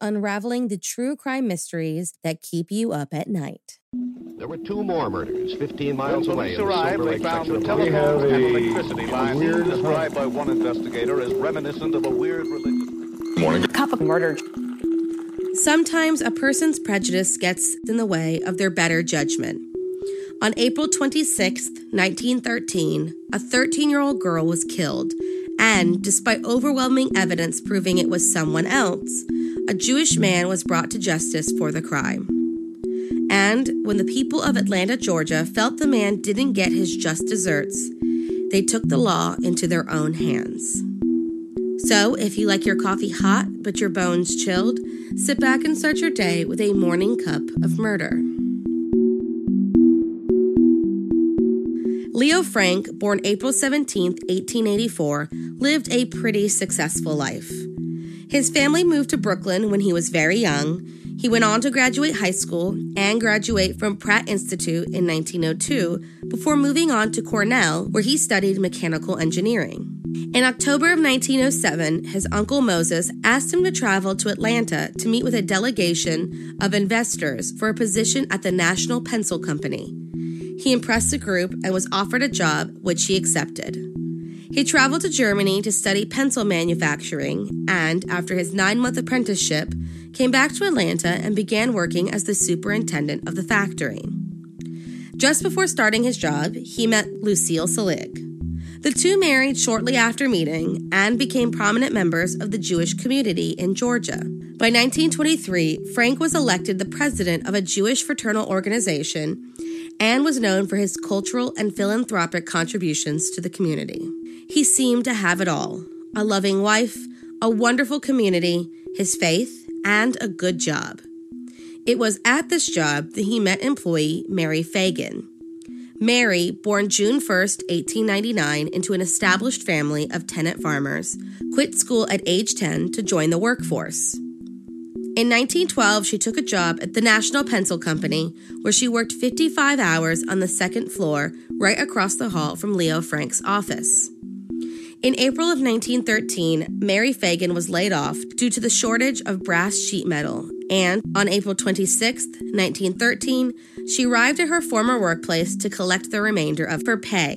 unraveling the true crime mysteries that keep you up at night. There were two more murders 15 miles when away. police in the arrived, Silver they found the section of telephone Montana. and a electricity lines weird described by one investigator as reminiscent of a weird religious. Morning. cup of murder. Sometimes a person's prejudice gets in the way of their better judgment. On April 26, 1913, a 13 year old girl was killed, and despite overwhelming evidence proving it was someone else, a Jewish man was brought to justice for the crime. And when the people of Atlanta, Georgia felt the man didn't get his just desserts, they took the law into their own hands. So, if you like your coffee hot but your bones chilled, sit back and start your day with a morning cup of murder. Leo Frank, born April 17, 1884, lived a pretty successful life. His family moved to Brooklyn when he was very young. He went on to graduate high school and graduate from Pratt Institute in 1902 before moving on to Cornell, where he studied mechanical engineering. In October of 1907, his uncle Moses asked him to travel to Atlanta to meet with a delegation of investors for a position at the National Pencil Company. He impressed the group and was offered a job, which he accepted. He traveled to Germany to study pencil manufacturing and, after his nine month apprenticeship, came back to Atlanta and began working as the superintendent of the factory. Just before starting his job, he met Lucille Selig. The two married shortly after meeting and became prominent members of the Jewish community in Georgia. By 1923, Frank was elected the president of a Jewish fraternal organization and was known for his cultural and philanthropic contributions to the community. He seemed to have it all a loving wife, a wonderful community, his faith, and a good job. It was at this job that he met employee Mary Phagan. Mary, born June 1st, 1899, into an established family of tenant farmers, quit school at age 10 to join the workforce. In 1912, she took a job at the National Pencil Company, where she worked 55 hours on the second floor, right across the hall from Leo Frank's office. In April of 1913, Mary Phagan was laid off due to the shortage of brass sheet metal, and on April 26, 1913, she arrived at her former workplace to collect the remainder of her pay.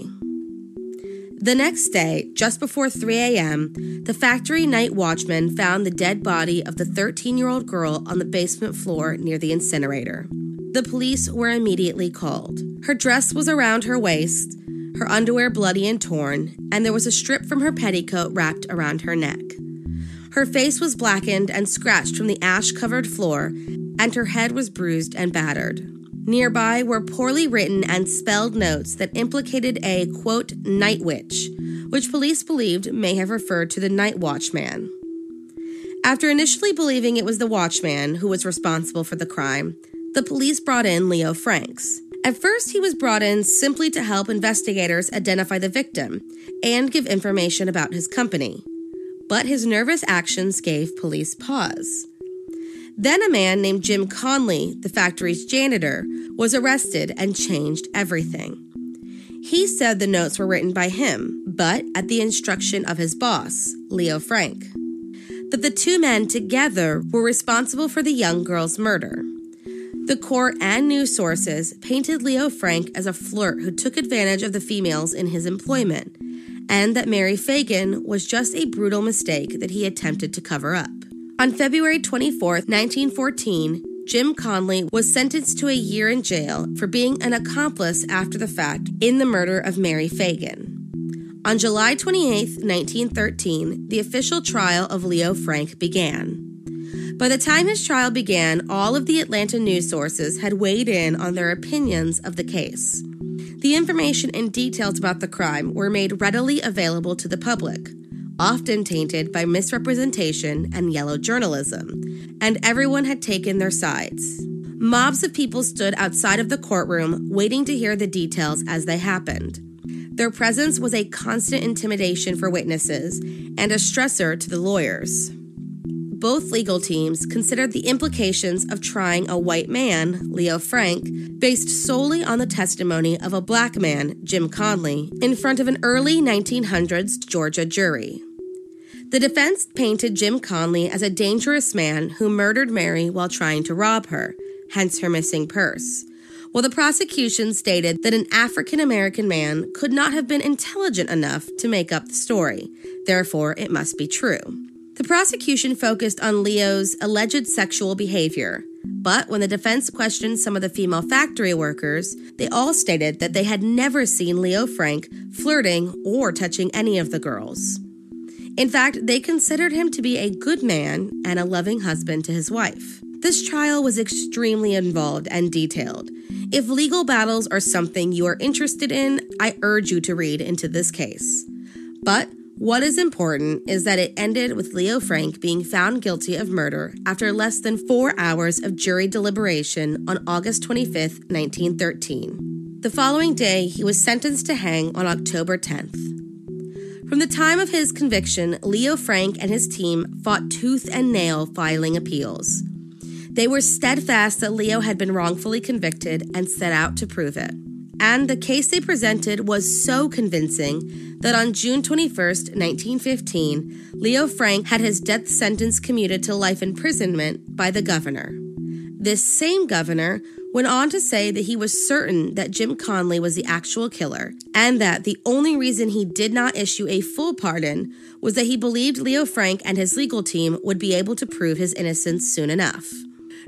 The next day, just before 3 a.m., the factory night watchman found the dead body of the 13 year old girl on the basement floor near the incinerator. The police were immediately called. Her dress was around her waist, her underwear bloody and torn, and there was a strip from her petticoat wrapped around her neck. Her face was blackened and scratched from the ash covered floor, and her head was bruised and battered. Nearby were poorly written and spelled notes that implicated a, quote, night witch, which police believed may have referred to the night watchman. After initially believing it was the watchman who was responsible for the crime, the police brought in Leo Franks. At first, he was brought in simply to help investigators identify the victim and give information about his company. But his nervous actions gave police pause. Then a man named Jim Conley, the factory's janitor, was arrested and changed everything. He said the notes were written by him, but at the instruction of his boss, Leo Frank. That the two men together were responsible for the young girl's murder. The court and news sources painted Leo Frank as a flirt who took advantage of the females in his employment, and that Mary Phagan was just a brutal mistake that he attempted to cover up. On February 24, 1914, Jim Conley was sentenced to a year in jail for being an accomplice after the fact in the murder of Mary Phagan. On July 28, 1913, the official trial of Leo Frank began. By the time his trial began, all of the Atlanta news sources had weighed in on their opinions of the case. The information and details about the crime were made readily available to the public, often tainted by misrepresentation and yellow journalism, and everyone had taken their sides. Mobs of people stood outside of the courtroom waiting to hear the details as they happened. Their presence was a constant intimidation for witnesses and a stressor to the lawyers both legal teams considered the implications of trying a white man, Leo Frank, based solely on the testimony of a black man, Jim Conley, in front of an early 1900s Georgia jury. The defense painted Jim Conley as a dangerous man who murdered Mary while trying to rob her, hence her missing purse, while the prosecution stated that an African American man could not have been intelligent enough to make up the story, therefore, it must be true. The prosecution focused on Leo's alleged sexual behavior, but when the defense questioned some of the female factory workers, they all stated that they had never seen Leo Frank flirting or touching any of the girls. In fact, they considered him to be a good man and a loving husband to his wife. This trial was extremely involved and detailed. If legal battles are something you are interested in, I urge you to read into this case. But what is important is that it ended with Leo Frank being found guilty of murder after less than four hours of jury deliberation on August 25, 1913. The following day, he was sentenced to hang on October 10th. From the time of his conviction, Leo Frank and his team fought tooth and nail filing appeals. They were steadfast that Leo had been wrongfully convicted and set out to prove it. And the case they presented was so convincing that on June 21, 1915, Leo Frank had his death sentence commuted to life imprisonment by the governor. This same governor went on to say that he was certain that Jim Conley was the actual killer, and that the only reason he did not issue a full pardon was that he believed Leo Frank and his legal team would be able to prove his innocence soon enough.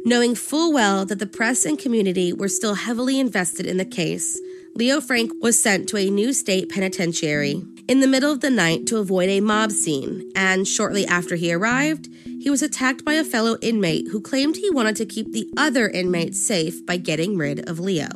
Knowing full well that the press and community were still heavily invested in the case, Leo Frank was sent to a new state penitentiary in the middle of the night to avoid a mob scene, and shortly after he arrived, he was attacked by a fellow inmate who claimed he wanted to keep the other inmates safe by getting rid of Leo.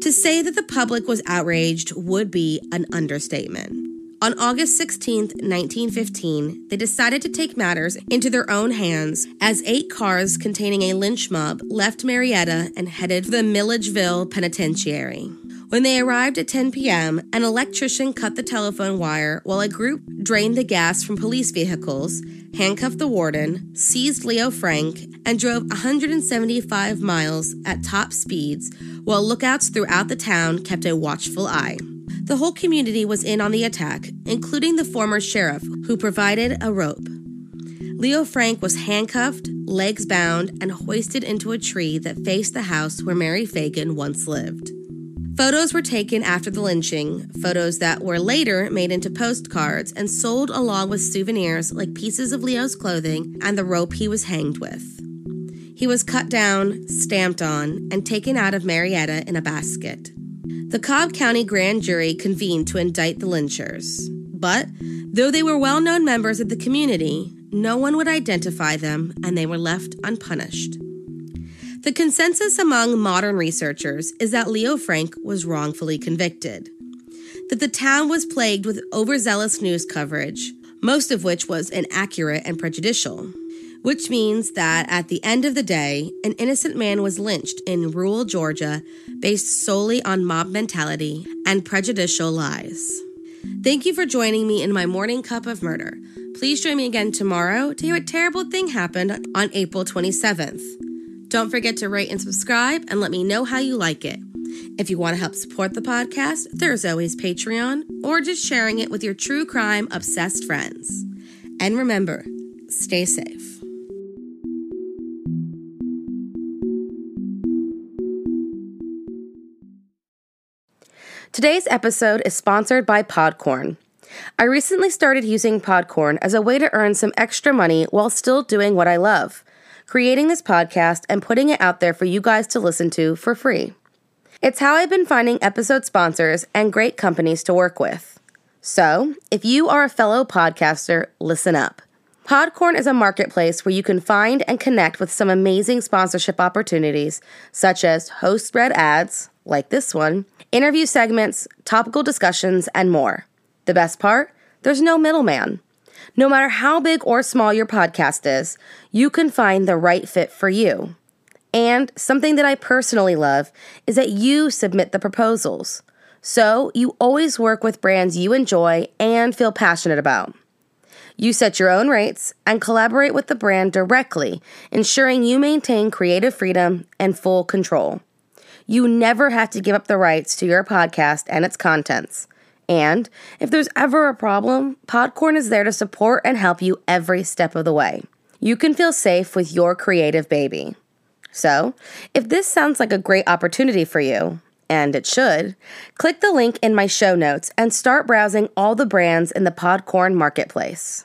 To say that the public was outraged would be an understatement. On August 16, 1915, they decided to take matters into their own hands as eight cars containing a lynch mob left Marietta and headed for the Milledgeville Penitentiary. When they arrived at 10 p.m., an electrician cut the telephone wire while a group drained the gas from police vehicles, handcuffed the warden, seized Leo Frank, and drove 175 miles at top speeds while lookouts throughout the town kept a watchful eye. The whole community was in on the attack, including the former sheriff, who provided a rope. Leo Frank was handcuffed, legs bound, and hoisted into a tree that faced the house where Mary Phagan once lived. Photos were taken after the lynching, photos that were later made into postcards and sold along with souvenirs like pieces of Leo's clothing and the rope he was hanged with. He was cut down, stamped on, and taken out of Marietta in a basket. The Cobb County grand jury convened to indict the lynchers. But, though they were well known members of the community, no one would identify them and they were left unpunished. The consensus among modern researchers is that Leo Frank was wrongfully convicted, that the town was plagued with overzealous news coverage, most of which was inaccurate and prejudicial, which means that at the end of the day, an innocent man was lynched in rural Georgia based solely on mob mentality and prejudicial lies. Thank you for joining me in my morning cup of murder. Please join me again tomorrow to hear a terrible thing happened on April 27th. Don't forget to rate and subscribe and let me know how you like it. If you want to help support the podcast, there's always Patreon or just sharing it with your true crime obsessed friends. And remember, stay safe. Today's episode is sponsored by Podcorn. I recently started using Podcorn as a way to earn some extra money while still doing what I love creating this podcast and putting it out there for you guys to listen to for free. It's how I've been finding episode sponsors and great companies to work with. So, if you are a fellow podcaster, listen up. Podcorn is a marketplace where you can find and connect with some amazing sponsorship opportunities, such as host read ads, like this one, interview segments, topical discussions, and more. The best part? There's no middleman. No matter how big or small your podcast is, you can find the right fit for you. And something that I personally love is that you submit the proposals. So you always work with brands you enjoy and feel passionate about. You set your own rates and collaborate with the brand directly, ensuring you maintain creative freedom and full control. You never have to give up the rights to your podcast and its contents. And if there's ever a problem, Podcorn is there to support and help you every step of the way. You can feel safe with your creative baby. So, if this sounds like a great opportunity for you, and it should, click the link in my show notes and start browsing all the brands in the Podcorn marketplace.